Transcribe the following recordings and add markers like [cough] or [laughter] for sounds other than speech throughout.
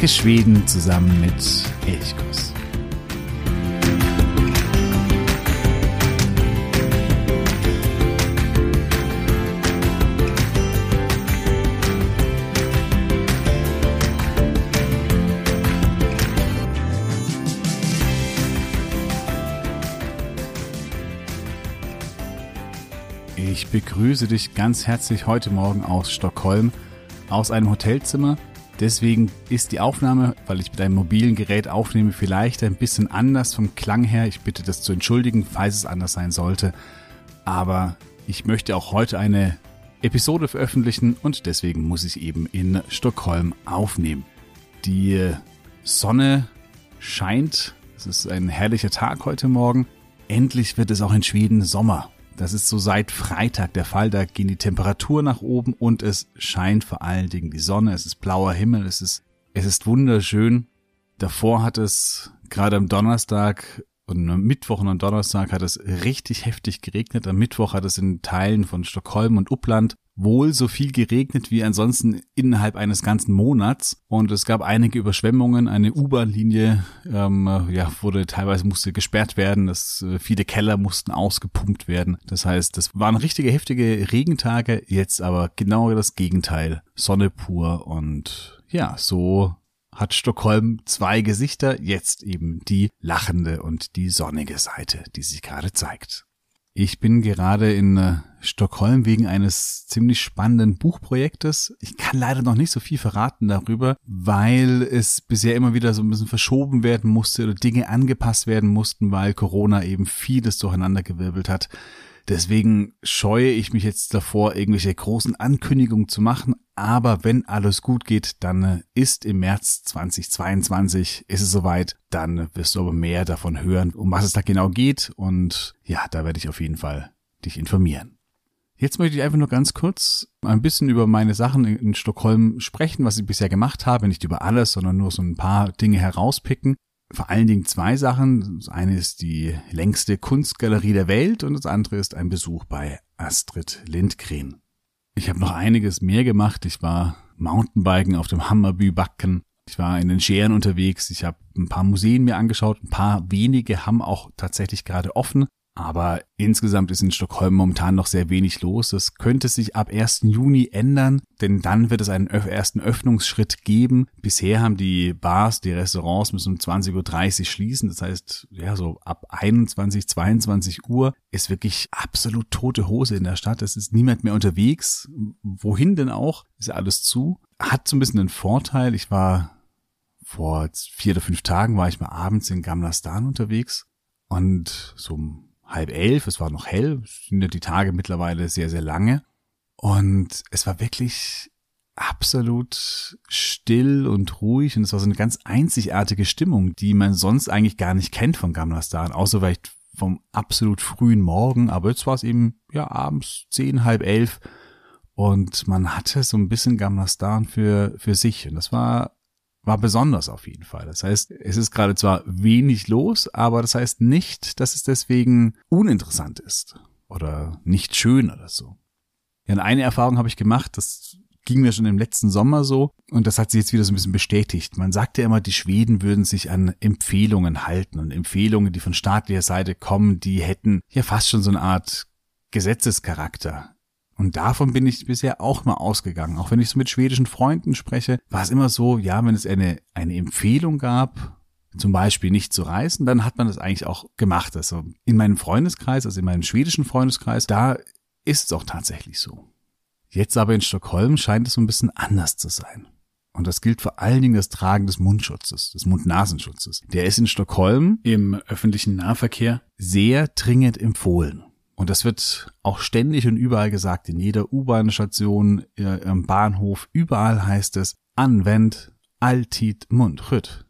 Entdecke Schweden zusammen mit Elchkuss. Ich begrüße dich ganz herzlich heute Morgen aus Stockholm, aus einem Hotelzimmer. Deswegen ist die Aufnahme, weil ich mit einem mobilen Gerät aufnehme, vielleicht ein bisschen anders vom Klang her. Ich bitte das zu entschuldigen, falls es anders sein sollte. Aber ich möchte auch heute eine Episode veröffentlichen und deswegen muss ich eben in Stockholm aufnehmen. Die Sonne scheint. Es ist ein herrlicher Tag heute Morgen. Endlich wird es auch in Schweden Sommer. Das ist so seit Freitag der Fall. Da gehen die Temperaturen nach oben und es scheint vor allen Dingen die Sonne. Es ist blauer Himmel. Es ist, es ist wunderschön. Davor hat es gerade am Donnerstag und am Mittwoch und am Donnerstag hat es richtig heftig geregnet. Am Mittwoch hat es in Teilen von Stockholm und Uppland wohl so viel geregnet wie ansonsten innerhalb eines ganzen Monats. Und es gab einige Überschwemmungen. Eine U-Bahn-Linie ähm, ja, wurde teilweise musste gesperrt werden. Das, äh, viele Keller mussten ausgepumpt werden. Das heißt, das waren richtige heftige Regentage. Jetzt aber genau das Gegenteil. Sonne pur und ja, so hat Stockholm zwei Gesichter, jetzt eben die lachende und die sonnige Seite, die sich gerade zeigt. Ich bin gerade in äh, Stockholm wegen eines ziemlich spannenden Buchprojektes. Ich kann leider noch nicht so viel verraten darüber, weil es bisher immer wieder so ein bisschen verschoben werden musste oder Dinge angepasst werden mussten, weil Corona eben vieles durcheinandergewirbelt hat. Deswegen scheue ich mich jetzt davor, irgendwelche großen Ankündigungen zu machen. Aber wenn alles gut geht, dann äh, ist im März 2022 ist es soweit. Dann wirst du aber mehr davon hören, um was es da genau geht. Und ja, da werde ich auf jeden Fall dich informieren. Jetzt möchte ich einfach nur ganz kurz ein bisschen über meine Sachen in Stockholm sprechen, was ich bisher gemacht habe. Nicht über alles, sondern nur so ein paar Dinge herauspicken vor allen Dingen zwei Sachen. Das eine ist die längste Kunstgalerie der Welt und das andere ist ein Besuch bei Astrid Lindgren. Ich habe noch einiges mehr gemacht. Ich war Mountainbiken auf dem Hammerby-Backen. Ich war in den Scheren unterwegs. Ich habe ein paar Museen mir angeschaut. Ein paar wenige haben auch tatsächlich gerade offen. Aber insgesamt ist in Stockholm momentan noch sehr wenig los. Das könnte sich ab 1. Juni ändern, denn dann wird es einen ersten Öffnungsschritt geben. Bisher haben die Bars, die Restaurants müssen um 20.30 Uhr schließen. Das heißt, ja, so ab 21, 22 Uhr ist wirklich absolut tote Hose in der Stadt. Es ist niemand mehr unterwegs. Wohin denn auch? Ist ja alles zu. Hat so ein bisschen den Vorteil. Ich war vor vier oder fünf Tagen war ich mal abends in Gamlastan unterwegs und so halb elf, es war noch hell, sind ja die Tage mittlerweile sehr, sehr lange. Und es war wirklich absolut still und ruhig und es war so eine ganz einzigartige Stimmung, die man sonst eigentlich gar nicht kennt von Gamlastan, außer vielleicht vom absolut frühen Morgen, aber jetzt war es eben ja abends zehn, halb elf. Und man hatte so ein bisschen Gamlastan für, für sich. Und das war war besonders auf jeden Fall. Das heißt, es ist gerade zwar wenig los, aber das heißt nicht, dass es deswegen uninteressant ist oder nicht schön oder so. Ja, eine Erfahrung habe ich gemacht, das ging mir schon im letzten Sommer so und das hat sich jetzt wieder so ein bisschen bestätigt. Man sagt ja immer, die Schweden würden sich an Empfehlungen halten und Empfehlungen, die von staatlicher Seite kommen, die hätten ja fast schon so eine Art Gesetzescharakter. Und davon bin ich bisher auch mal ausgegangen. Auch wenn ich so mit schwedischen Freunden spreche, war es immer so, ja, wenn es eine, eine Empfehlung gab, zum Beispiel nicht zu reisen, dann hat man das eigentlich auch gemacht. Also in meinem Freundeskreis, also in meinem schwedischen Freundeskreis, da ist es auch tatsächlich so. Jetzt aber in Stockholm scheint es so ein bisschen anders zu sein. Und das gilt vor allen Dingen das Tragen des Mundschutzes, des Mund-Nasenschutzes. Der ist in Stockholm im öffentlichen Nahverkehr sehr dringend empfohlen. Und das wird auch ständig und überall gesagt, in jeder U-Bahn-Station, im Bahnhof, überall heißt es, anwend alltid Mundschutz.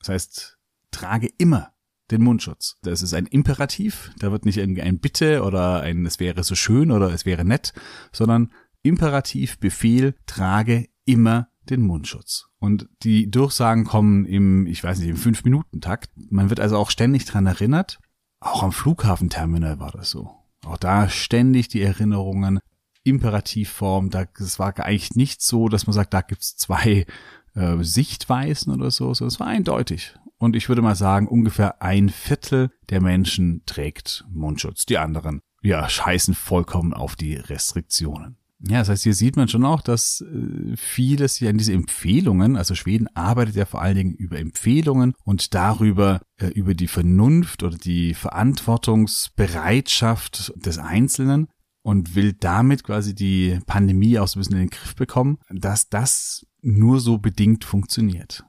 Das heißt, trage immer den Mundschutz. Das ist ein Imperativ, da wird nicht irgendwie ein Bitte oder ein es wäre so schön oder es wäre nett, sondern Imperativ, Befehl, trage immer den Mundschutz. Und die Durchsagen kommen im, ich weiß nicht, im Fünf-Minuten-Takt. Man wird also auch ständig dran erinnert auch am Flughafenterminal war das so. Auch da ständig die Erinnerungen, Imperativform, da, es war eigentlich nicht so, dass man sagt, da gibt's zwei äh, Sichtweisen oder so. so. Es war eindeutig. Und ich würde mal sagen, ungefähr ein Viertel der Menschen trägt Mundschutz. Die anderen, ja, scheißen vollkommen auf die Restriktionen. Ja, das heißt, hier sieht man schon auch, dass äh, vieles hier an diese Empfehlungen, also Schweden arbeitet ja vor allen Dingen über Empfehlungen und darüber, äh, über die Vernunft oder die Verantwortungsbereitschaft des Einzelnen und will damit quasi die Pandemie auch so ein bisschen in den Griff bekommen, dass das nur so bedingt funktioniert.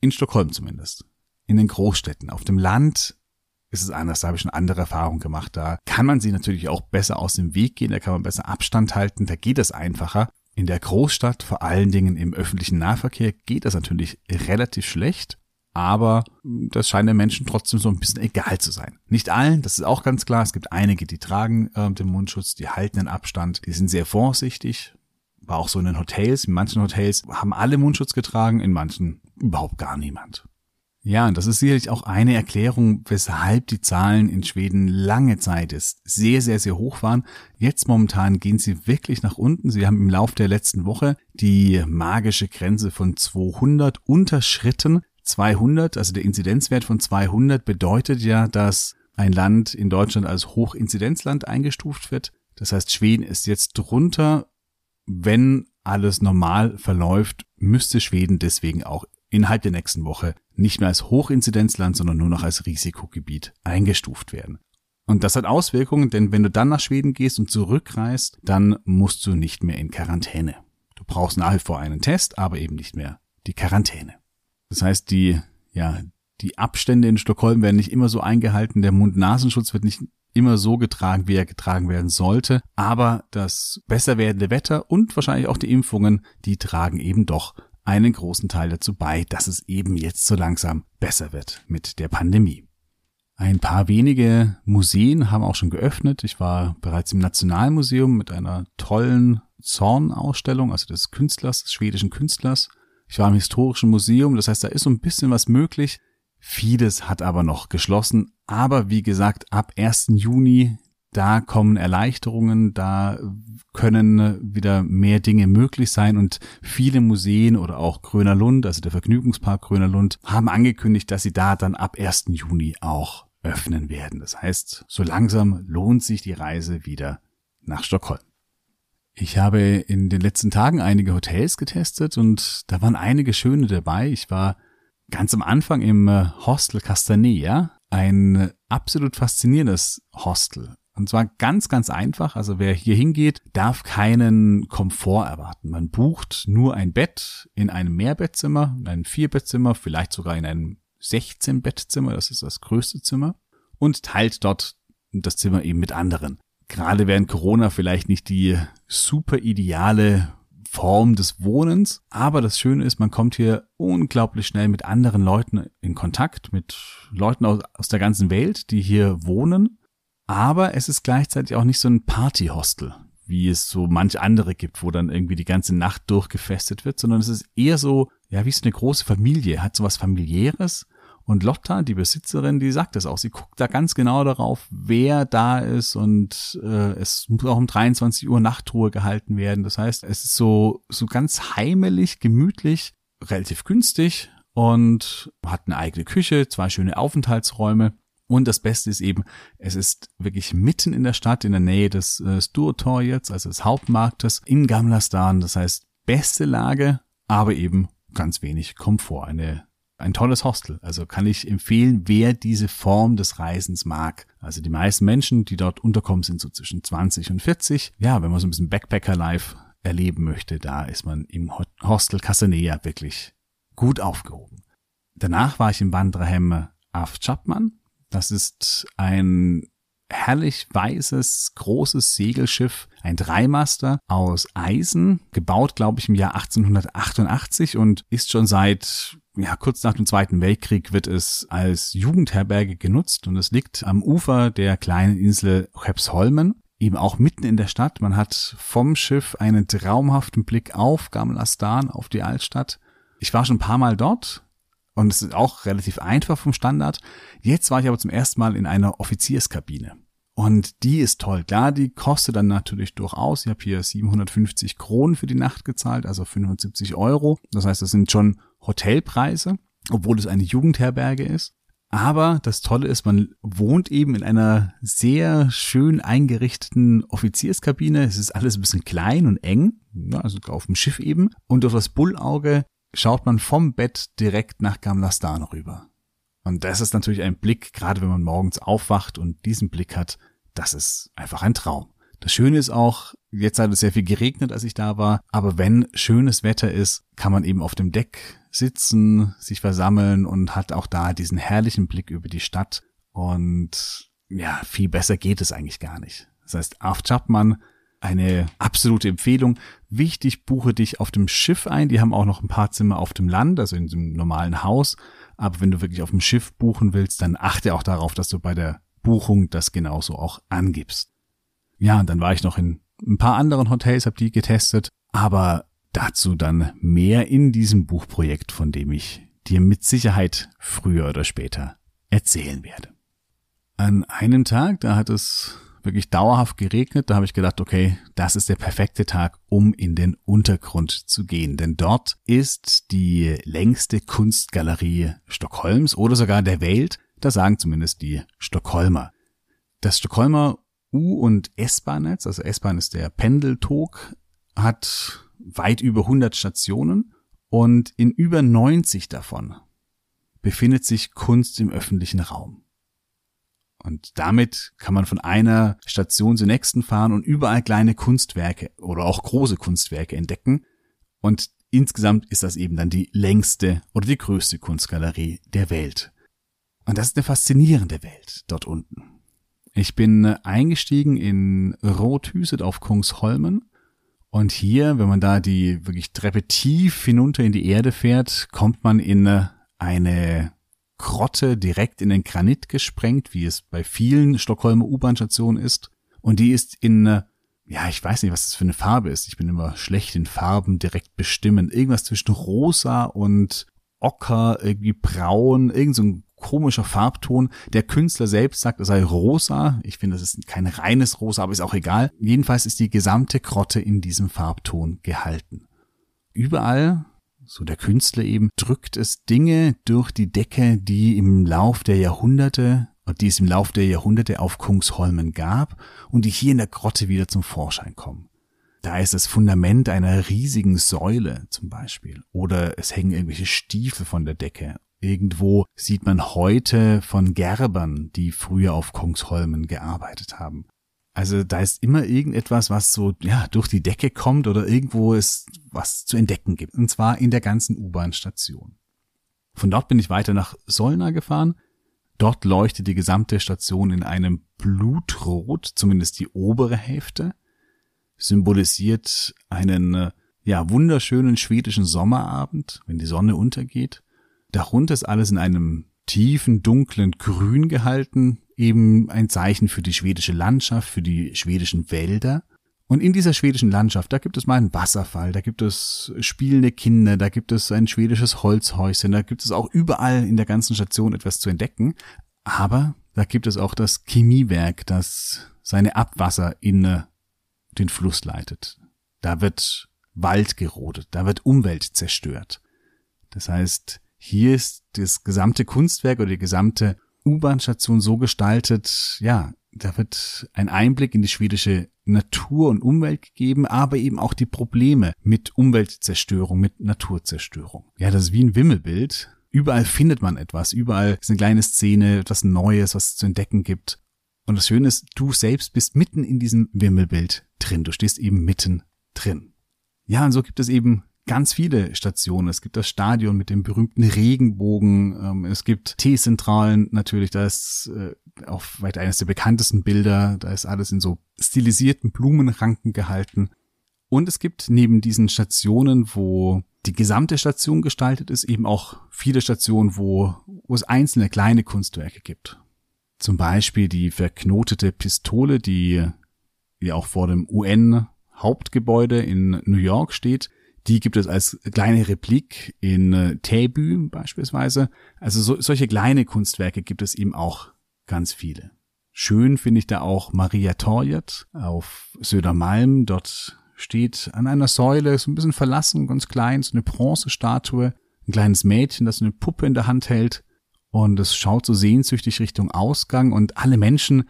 In Stockholm zumindest. In den Großstädten. Auf dem Land ist es anders, da habe ich schon andere Erfahrungen gemacht. Da kann man sie natürlich auch besser aus dem Weg gehen, da kann man besser Abstand halten, da geht es einfacher. In der Großstadt, vor allen Dingen im öffentlichen Nahverkehr, geht das natürlich relativ schlecht, aber das scheint den Menschen trotzdem so ein bisschen egal zu sein. Nicht allen, das ist auch ganz klar. Es gibt einige, die tragen äh, den Mundschutz, die halten den Abstand, die sind sehr vorsichtig. War auch so in den Hotels. In manchen Hotels haben alle Mundschutz getragen, in manchen überhaupt gar niemand. Ja, und das ist sicherlich auch eine Erklärung, weshalb die Zahlen in Schweden lange Zeit ist sehr, sehr, sehr hoch waren. Jetzt momentan gehen sie wirklich nach unten. Sie haben im Lauf der letzten Woche die magische Grenze von 200 unterschritten. 200, also der Inzidenzwert von 200 bedeutet ja, dass ein Land in Deutschland als Hochinzidenzland eingestuft wird. Das heißt, Schweden ist jetzt drunter. Wenn alles normal verläuft, müsste Schweden deswegen auch innerhalb der nächsten Woche nicht mehr als Hochinzidenzland, sondern nur noch als Risikogebiet eingestuft werden. Und das hat Auswirkungen, denn wenn du dann nach Schweden gehst und zurückreist, dann musst du nicht mehr in Quarantäne. Du brauchst nach wie vor einen Test, aber eben nicht mehr die Quarantäne. Das heißt, die, ja, die Abstände in Stockholm werden nicht immer so eingehalten, der Mund-Nasenschutz wird nicht immer so getragen, wie er getragen werden sollte, aber das besser werdende Wetter und wahrscheinlich auch die Impfungen, die tragen eben doch einen großen Teil dazu bei, dass es eben jetzt so langsam besser wird mit der Pandemie. Ein paar wenige Museen haben auch schon geöffnet. Ich war bereits im Nationalmuseum mit einer tollen Zorn-Ausstellung, also des Künstlers, des schwedischen Künstlers. Ich war im Historischen Museum, das heißt, da ist so ein bisschen was möglich. Vieles hat aber noch geschlossen. Aber wie gesagt, ab 1. Juni da kommen Erleichterungen, da können wieder mehr Dinge möglich sein und viele Museen oder auch Gröner Lund, also der Vergnügungspark Gröner Lund, haben angekündigt, dass sie da dann ab 1. Juni auch öffnen werden. Das heißt, so langsam lohnt sich die Reise wieder nach Stockholm. Ich habe in den letzten Tagen einige Hotels getestet und da waren einige schöne dabei. Ich war ganz am Anfang im äh, Hostel Castanea, ein absolut faszinierendes Hostel. Und zwar ganz, ganz einfach. Also wer hier hingeht, darf keinen Komfort erwarten. Man bucht nur ein Bett in einem Mehrbettzimmer, in einem Vierbettzimmer, vielleicht sogar in einem 16-Bettzimmer, das ist das größte Zimmer, und teilt dort das Zimmer eben mit anderen. Gerade während Corona vielleicht nicht die super ideale Form des Wohnens. Aber das Schöne ist, man kommt hier unglaublich schnell mit anderen Leuten in Kontakt, mit Leuten aus, aus der ganzen Welt, die hier wohnen aber es ist gleichzeitig auch nicht so ein Partyhostel, wie es so manch andere gibt, wo dann irgendwie die ganze Nacht durchgefestet wird, sondern es ist eher so, ja, wie so eine große Familie, hat so was familiäres. Und Lotta, die Besitzerin, die sagt das auch. Sie guckt da ganz genau darauf, wer da ist und äh, es muss auch um 23 Uhr Nachtruhe gehalten werden. Das heißt, es ist so so ganz heimelig, gemütlich, relativ günstig und hat eine eigene Küche, zwei schöne Aufenthaltsräume und das Beste ist eben, es ist wirklich mitten in der Stadt, in der Nähe des äh, Sturtorjets, also des Hauptmarktes in Gamlastan. Das heißt, beste Lage, aber eben ganz wenig Komfort. Eine, ein tolles Hostel. Also kann ich empfehlen, wer diese Form des Reisens mag. Also die meisten Menschen, die dort unterkommen, sind so zwischen 20 und 40. Ja, wenn man so ein bisschen Backpacker-Life erleben möchte, da ist man im Hostel Casanea wirklich gut aufgehoben. Danach war ich im Wanderheim Af Chapman. Das ist ein herrlich weißes, großes Segelschiff, ein Dreimaster aus Eisen, gebaut, glaube ich, im Jahr 1888 und ist schon seit ja, kurz nach dem Zweiten Weltkrieg wird es als Jugendherberge genutzt und es liegt am Ufer der kleinen Insel Hepsholmen, eben auch mitten in der Stadt. Man hat vom Schiff einen traumhaften Blick auf Gamlastan, auf die Altstadt. Ich war schon ein paar Mal dort, und es ist auch relativ einfach vom Standard. Jetzt war ich aber zum ersten Mal in einer Offizierskabine. Und die ist toll. Klar, die kostet dann natürlich durchaus. Ich habe hier 750 Kronen für die Nacht gezahlt, also 75 Euro. Das heißt, das sind schon Hotelpreise, obwohl es eine Jugendherberge ist. Aber das Tolle ist, man wohnt eben in einer sehr schön eingerichteten Offizierskabine. Es ist alles ein bisschen klein und eng, also auf dem Schiff eben. Und durch das Bullauge schaut man vom Bett direkt nach Gamlastan rüber. Und das ist natürlich ein Blick, gerade wenn man morgens aufwacht und diesen Blick hat, das ist einfach ein Traum. Das Schöne ist auch, jetzt hat es sehr viel geregnet, als ich da war, aber wenn schönes Wetter ist, kann man eben auf dem Deck sitzen, sich versammeln und hat auch da diesen herrlichen Blick über die Stadt. Und ja, viel besser geht es eigentlich gar nicht. Das heißt, auf Chapman eine absolute Empfehlung. Wichtig, buche dich auf dem Schiff ein. Die haben auch noch ein paar Zimmer auf dem Land, also in einem normalen Haus. Aber wenn du wirklich auf dem Schiff buchen willst, dann achte auch darauf, dass du bei der Buchung das genauso auch angibst. Ja, und dann war ich noch in ein paar anderen Hotels, habe die getestet, aber dazu dann mehr in diesem Buchprojekt, von dem ich dir mit Sicherheit früher oder später erzählen werde. An einem Tag, da hat es wirklich dauerhaft geregnet, da habe ich gedacht, okay, das ist der perfekte Tag, um in den Untergrund zu gehen, denn dort ist die längste Kunstgalerie Stockholms oder sogar der Welt, das sagen zumindest die Stockholmer. Das Stockholmer U- und S-Bahn-Netz, also S-Bahn ist der Pendeltog, hat weit über 100 Stationen und in über 90 davon befindet sich Kunst im öffentlichen Raum. Und damit kann man von einer Station zur nächsten fahren und überall kleine Kunstwerke oder auch große Kunstwerke entdecken. Und insgesamt ist das eben dann die längste oder die größte Kunstgalerie der Welt. Und das ist eine faszinierende Welt dort unten. Ich bin eingestiegen in Rothüset auf Kungsholmen. Und hier, wenn man da die wirklich Treppe tief hinunter in die Erde fährt, kommt man in eine Grotte direkt in den Granit gesprengt, wie es bei vielen Stockholmer U-Bahn-Stationen ist. Und die ist in, ja, ich weiß nicht, was das für eine Farbe ist. Ich bin immer schlecht in Farben direkt bestimmen. Irgendwas zwischen rosa und ocker, irgendwie braun, irgend so ein komischer Farbton. Der Künstler selbst sagt, es sei rosa. Ich finde, das ist kein reines Rosa, aber ist auch egal. Jedenfalls ist die gesamte Grotte in diesem Farbton gehalten. Überall, so der Künstler eben, drückt es Dinge durch die Decke, die im Lauf der Jahrhunderte die es im Lauf der Jahrhunderte auf Kungsholmen gab und die hier in der Grotte wieder zum Vorschein kommen. Da ist das Fundament einer riesigen Säule zum Beispiel. Oder es hängen irgendwelche Stiefel von der Decke Irgendwo sieht man heute von Gerbern, die früher auf Kungsholmen gearbeitet haben. Also da ist immer irgendetwas, was so ja durch die Decke kommt oder irgendwo es was zu entdecken gibt. Und zwar in der ganzen U-Bahn-Station. Von dort bin ich weiter nach Solna gefahren. Dort leuchtet die gesamte Station in einem Blutrot, zumindest die obere Hälfte, symbolisiert einen ja wunderschönen schwedischen Sommerabend, wenn die Sonne untergeht. Darunter ist alles in einem tiefen, dunklen Grün gehalten, eben ein Zeichen für die schwedische Landschaft, für die schwedischen Wälder. Und in dieser schwedischen Landschaft, da gibt es mal einen Wasserfall, da gibt es spielende Kinder, da gibt es ein schwedisches Holzhäuschen, da gibt es auch überall in der ganzen Station etwas zu entdecken. Aber da gibt es auch das Chemiewerk, das seine Abwasser in den Fluss leitet. Da wird Wald gerodet, da wird Umwelt zerstört. Das heißt, hier ist das gesamte Kunstwerk oder die gesamte U-Bahn-Station so gestaltet, ja, da wird ein Einblick in die schwedische Natur und Umwelt gegeben, aber eben auch die Probleme mit Umweltzerstörung, mit Naturzerstörung. Ja, das ist wie ein Wimmelbild. Überall findet man etwas, überall ist eine kleine Szene, etwas Neues, was es zu entdecken gibt. Und das Schöne ist, du selbst bist mitten in diesem Wimmelbild drin. Du stehst eben mitten drin. Ja, und so gibt es eben ganz viele Stationen. Es gibt das Stadion mit dem berühmten Regenbogen. Ähm, es gibt T-Zentralen natürlich. Da ist äh, auch weit eines der bekanntesten Bilder. Da ist alles in so stilisierten Blumenranken gehalten. Und es gibt neben diesen Stationen, wo die gesamte Station gestaltet ist, eben auch viele Stationen, wo, wo es einzelne kleine Kunstwerke gibt. Zum Beispiel die verknotete Pistole, die, die auch vor dem UN Hauptgebäude in New York steht. Die gibt es als kleine Replik in äh, Täbü beispielsweise. Also so, solche kleine Kunstwerke gibt es eben auch ganz viele. Schön finde ich da auch Maria Torjet auf Södermalm. Dort steht an einer Säule, so ein bisschen verlassen, ganz klein, so eine Bronzestatue, ein kleines Mädchen, das eine Puppe in der Hand hält und es schaut so sehnsüchtig Richtung Ausgang und alle Menschen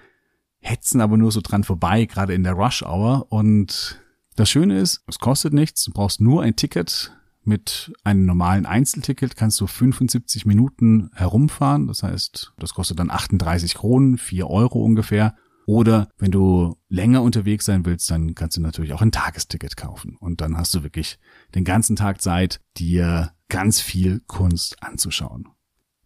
hetzen aber nur so dran vorbei, gerade in der Rush Hour und das Schöne ist, es kostet nichts, du brauchst nur ein Ticket. Mit einem normalen Einzelticket kannst du 75 Minuten herumfahren. Das heißt, das kostet dann 38 Kronen, 4 Euro ungefähr. Oder wenn du länger unterwegs sein willst, dann kannst du natürlich auch ein Tagesticket kaufen. Und dann hast du wirklich den ganzen Tag Zeit, dir ganz viel Kunst anzuschauen.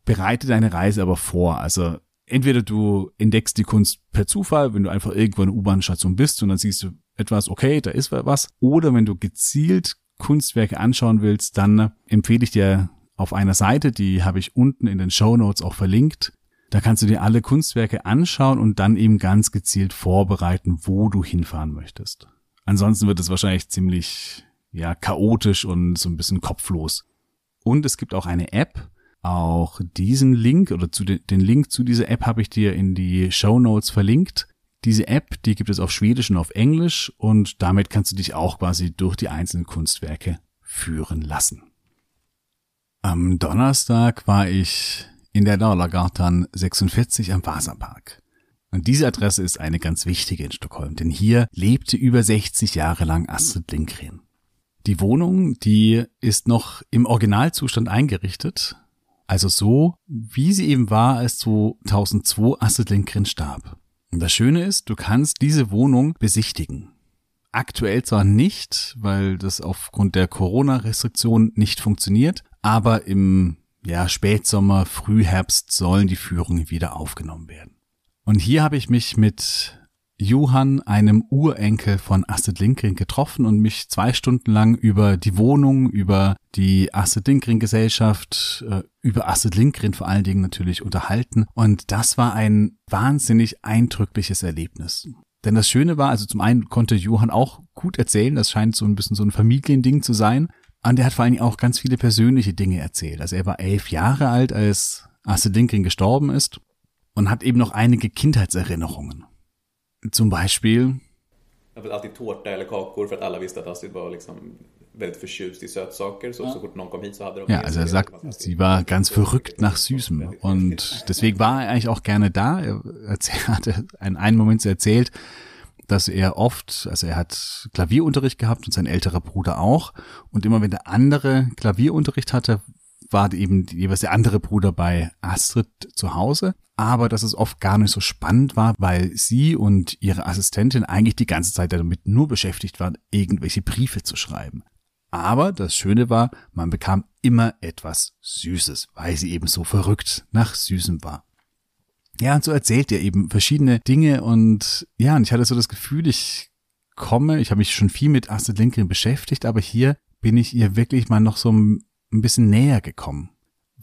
Bereite deine Reise aber vor. Also entweder du entdeckst die Kunst per Zufall, wenn du einfach irgendwo in der U-Bahn-Station bist und dann siehst du etwas, okay, da ist was. Oder wenn du gezielt Kunstwerke anschauen willst, dann empfehle ich dir auf einer Seite, die habe ich unten in den Show Notes auch verlinkt. Da kannst du dir alle Kunstwerke anschauen und dann eben ganz gezielt vorbereiten, wo du hinfahren möchtest. Ansonsten wird es wahrscheinlich ziemlich, ja, chaotisch und so ein bisschen kopflos. Und es gibt auch eine App. Auch diesen Link oder zu den, den Link zu dieser App habe ich dir in die Show Notes verlinkt. Diese App, die gibt es auf Schwedisch und auf Englisch und damit kannst du dich auch quasi durch die einzelnen Kunstwerke führen lassen. Am Donnerstag war ich in der Daulagartan 46 am Vasapark. Und diese Adresse ist eine ganz wichtige in Stockholm, denn hier lebte über 60 Jahre lang Astrid Lindgren. Die Wohnung, die ist noch im Originalzustand eingerichtet, also so, wie sie eben war, als 2002 Astrid Lindgren starb. Und das Schöne ist, du kannst diese Wohnung besichtigen. Aktuell zwar nicht, weil das aufgrund der Corona-Restriktion nicht funktioniert, aber im ja, Spätsommer, Frühherbst sollen die Führungen wieder aufgenommen werden. Und hier habe ich mich mit Johann, einem Urenkel von Astrid Lindgren, getroffen und mich zwei Stunden lang über die Wohnung, über die Astrid Lindgren Gesellschaft, äh, über Astrid Lindgren vor allen Dingen natürlich unterhalten. Und das war ein wahnsinnig eindrückliches Erlebnis. Denn das Schöne war, also zum einen konnte Johann auch gut erzählen, das scheint so ein bisschen so ein Familiending zu sein. Und er hat vor allen Dingen auch ganz viele persönliche Dinge erzählt. Also er war elf Jahre alt, als Astrid Lindgren gestorben ist und hat eben noch einige Kindheitserinnerungen. Zum Beispiel. Jag alltid tårta eller kakor för att alla visste att Astrid var liksom väldigt förtjust i sötsaker. Så, ja. så fort någon kom hit så hade de Ja, also er sagt, sie war ganz verrückt nach Süßem. Und deswegen war er eigentlich auch gerne da. Er [laughs] hatte einen, einen Moment erzählt, dass er oft, also er hat Klavierunterricht gehabt und sein älterer Bruder auch. Und immer wenn der andere Klavierunterricht hatte, war eben jeweils der andere Bruder bei Astrid zu Hause aber dass es oft gar nicht so spannend war, weil sie und ihre Assistentin eigentlich die ganze Zeit damit nur beschäftigt waren, irgendwelche Briefe zu schreiben. Aber das Schöne war, man bekam immer etwas Süßes, weil sie eben so verrückt nach Süßem war. Ja, und so erzählt er eben verschiedene Dinge und ja, und ich hatte so das Gefühl, ich komme, ich habe mich schon viel mit Astrid Lindgren beschäftigt, aber hier bin ich ihr wirklich mal noch so ein bisschen näher gekommen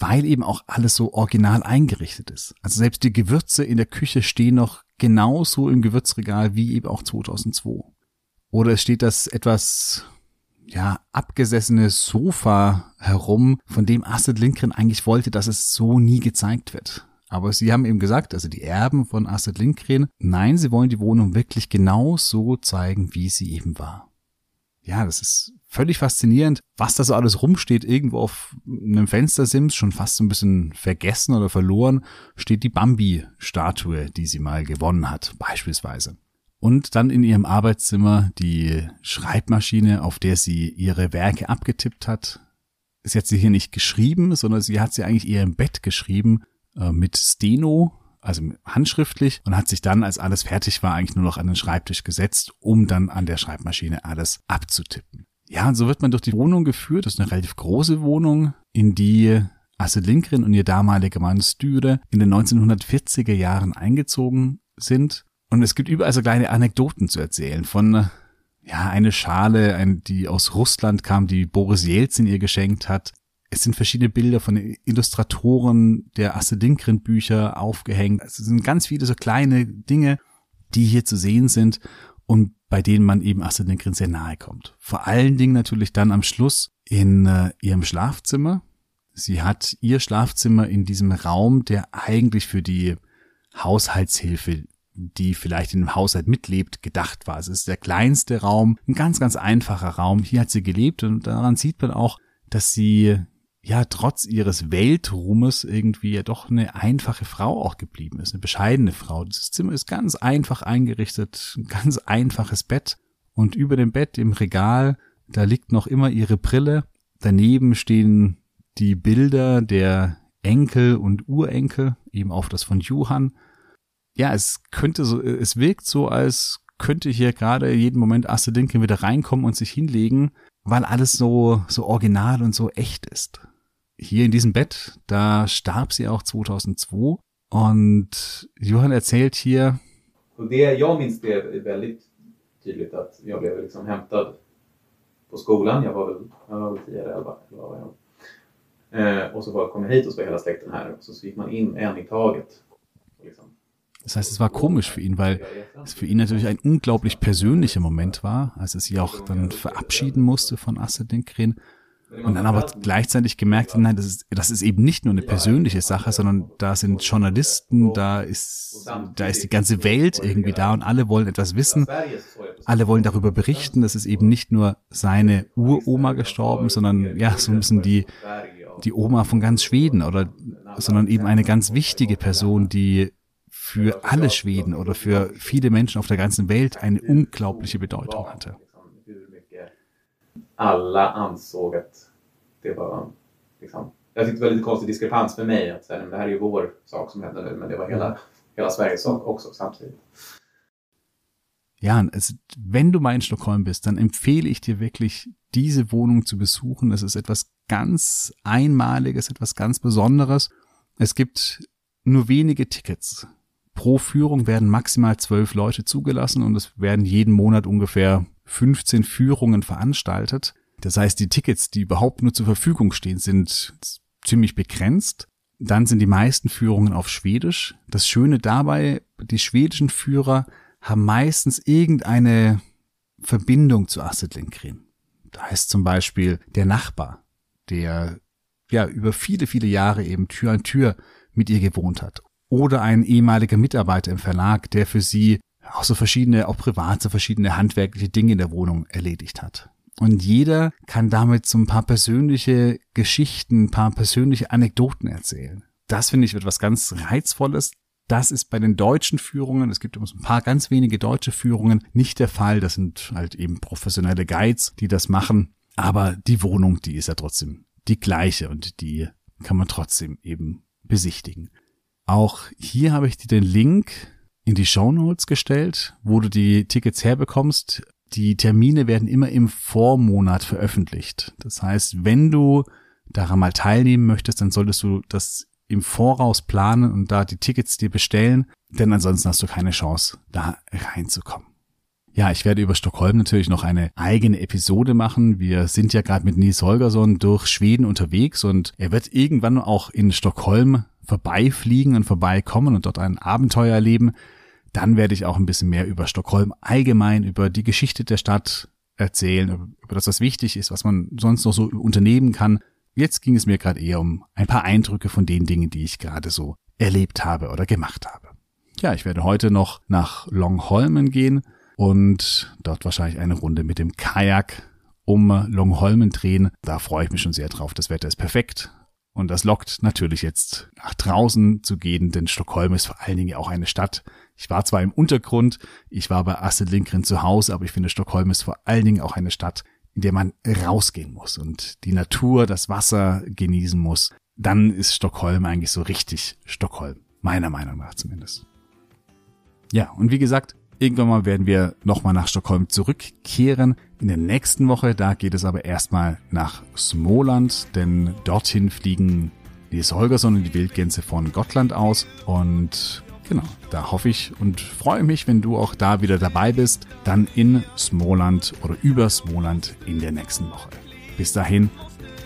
weil eben auch alles so original eingerichtet ist. Also selbst die Gewürze in der Küche stehen noch genauso im Gewürzregal wie eben auch 2002. Oder es steht das etwas ja, abgesessene Sofa herum, von dem Astrid Lindgren eigentlich wollte, dass es so nie gezeigt wird. Aber sie haben eben gesagt, also die Erben von Astrid Lindgren, nein, sie wollen die Wohnung wirklich genau so zeigen, wie sie eben war. Ja, das ist völlig faszinierend, was da so alles rumsteht. Irgendwo auf einem Fenstersims, schon fast so ein bisschen vergessen oder verloren, steht die Bambi-Statue, die sie mal gewonnen hat, beispielsweise. Und dann in ihrem Arbeitszimmer die Schreibmaschine, auf der sie ihre Werke abgetippt hat. Sie hat sie hier nicht geschrieben, sondern sie hat sie eigentlich eher im Bett geschrieben, äh, mit Steno, also handschriftlich und hat sich dann, als alles fertig war, eigentlich nur noch an den Schreibtisch gesetzt, um dann an der Schreibmaschine alles abzutippen. Ja, und so wird man durch die Wohnung geführt. Das ist eine relativ große Wohnung, in die Astrid Lindgren und ihr damaliger Mann Stüre in den 1940er Jahren eingezogen sind. Und es gibt überall so kleine Anekdoten zu erzählen von ja, eine Schale, ein, die aus Russland kam, die Boris Jelzin ihr geschenkt hat. Es sind verschiedene Bilder von Illustratoren der Astrid Lindgren Bücher aufgehängt. Es sind ganz viele so kleine Dinge, die hier zu sehen sind und bei denen man eben Astrid Lindgren sehr nahe kommt. Vor allen Dingen natürlich dann am Schluss in äh, ihrem Schlafzimmer. Sie hat ihr Schlafzimmer in diesem Raum, der eigentlich für die Haushaltshilfe die vielleicht in dem Haushalt mitlebt, gedacht war. Es ist der kleinste Raum, ein ganz, ganz einfacher Raum. Hier hat sie gelebt und daran sieht man auch, dass sie ja trotz ihres Weltruhmes irgendwie ja doch eine einfache Frau auch geblieben ist, eine bescheidene Frau. Dieses Zimmer ist ganz einfach eingerichtet, ein ganz einfaches Bett und über dem Bett im Regal, da liegt noch immer ihre Brille. Daneben stehen die Bilder der Enkel und Urenkel, eben auf das von Johann. Ja, es könnte so, es wirkt so, als könnte hier gerade jeden Moment Astrid Lindgren wieder reinkommen und sich hinlegen, weil alles so, so original und so echt ist hier in diesem Bett, da starb sie auch 2002 und Johann erzählt hier. Och det, jag minns det väldigt tydligt att jag blev liksom hämtad på skolan. Jag var väl, jag var väl 10 eller 11. Eller vad jag eh, och så bara kom jag hit och så var hela släkten här. Och så, så gick man in en i taget. Liksom. Das heißt, es war komisch für ihn, weil es für ihn natürlich ein unglaublich persönlicher Moment war, als er sich auch dann verabschieden musste von Astrid Lindgren. Und dann aber gleichzeitig gemerkt, nein, das ist, das ist eben nicht nur eine persönliche Sache, sondern da sind Journalisten, da ist, da ist die ganze Welt irgendwie da und alle wollen etwas wissen. Alle wollen darüber berichten. Das ist eben nicht nur seine Uroma gestorben, sondern ja, so müssen die, die Oma von ganz Schweden oder, sondern eben eine ganz wichtige Person, die für alle Schweden oder für viele Menschen auf der ganzen Welt eine unglaubliche Bedeutung hatte alla ansåg att det var liksom, jag tyckte det var lite konstig diskrepans för mig att säga, det här är ju vår sak som händer nu, men det var hela, hela Sveriges sak också samtidigt. Ja, also, wenn du mal in Stockholm bist, dann empfehle ich dir wirklich, diese Wohnung zu besuchen. Es ist etwas ganz Einmaliges, etwas ganz Besonderes. Es gibt nur wenige Tickets. Pro Führung werden maximal zwölf Leute zugelassen und es werden jeden Monat ungefähr 15 Führungen veranstaltet. Das heißt, die Tickets, die überhaupt nur zur Verfügung stehen, sind ziemlich begrenzt. Dann sind die meisten Führungen auf Schwedisch. Das Schöne dabei, die schwedischen Führer haben meistens irgendeine Verbindung zu Astrid Lindgren. Da heißt zum Beispiel der Nachbar, der ja über viele, viele Jahre eben Tür an Tür mit ihr gewohnt hat. Oder ein ehemaliger Mitarbeiter im Verlag, der für sie auch so verschiedene, auch privat so verschiedene handwerkliche Dinge in der Wohnung erledigt hat. Und jeder kann damit so ein paar persönliche Geschichten, ein paar persönliche Anekdoten erzählen. Das finde ich etwas ganz Reizvolles. Das ist bei den deutschen Führungen, es gibt übrigens ein paar ganz wenige deutsche Führungen, nicht der Fall. Das sind halt eben professionelle Guides, die das machen. Aber die Wohnung, die ist ja trotzdem die gleiche und die kann man trotzdem eben besichtigen. Auch hier habe ich dir den Link in die Show Notes gestellt, wo du die Tickets herbekommst. Die Termine werden immer im Vormonat veröffentlicht. Das heißt, wenn du daran mal teilnehmen möchtest, dann solltest du das im Voraus planen und da die Tickets dir bestellen, denn ansonsten hast du keine Chance, da reinzukommen. Ja, ich werde über Stockholm natürlich noch eine eigene Episode machen. Wir sind ja gerade mit Nils Holgersson durch Schweden unterwegs und er wird irgendwann auch in Stockholm vorbeifliegen und vorbeikommen und dort ein Abenteuer erleben, dann werde ich auch ein bisschen mehr über Stockholm allgemein, über die Geschichte der Stadt erzählen, über das, was wichtig ist, was man sonst noch so unternehmen kann. Jetzt ging es mir gerade eher um ein paar Eindrücke von den Dingen, die ich gerade so erlebt habe oder gemacht habe. Ja, ich werde heute noch nach Longholmen gehen und dort wahrscheinlich eine Runde mit dem Kajak um Longholmen drehen. Da freue ich mich schon sehr drauf. Das Wetter ist perfekt. Und das lockt natürlich jetzt nach draußen zu gehen, denn Stockholm ist vor allen Dingen auch eine Stadt. Ich war zwar im Untergrund, ich war bei Astrid Lindgren zu Hause, aber ich finde Stockholm ist vor allen Dingen auch eine Stadt, in der man rausgehen muss und die Natur, das Wasser genießen muss. Dann ist Stockholm eigentlich so richtig Stockholm. Meiner Meinung nach zumindest. Ja, und wie gesagt, Irgendwann mal werden wir nochmal nach Stockholm zurückkehren. In der nächsten Woche, da geht es aber erstmal nach Smoland, denn dorthin fliegen Nils Holgersson und die Wildgänse von Gottland aus. Und genau, da hoffe ich und freue mich, wenn du auch da wieder dabei bist, dann in Smoland oder über Smoland in der nächsten Woche. Bis dahin,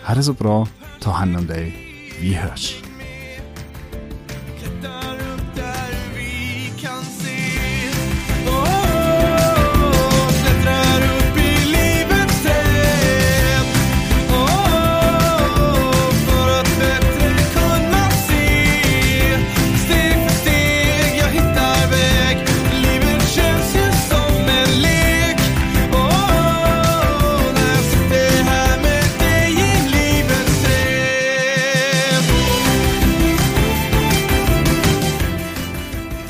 ha det så bra, ta hand om dig, vi hörs.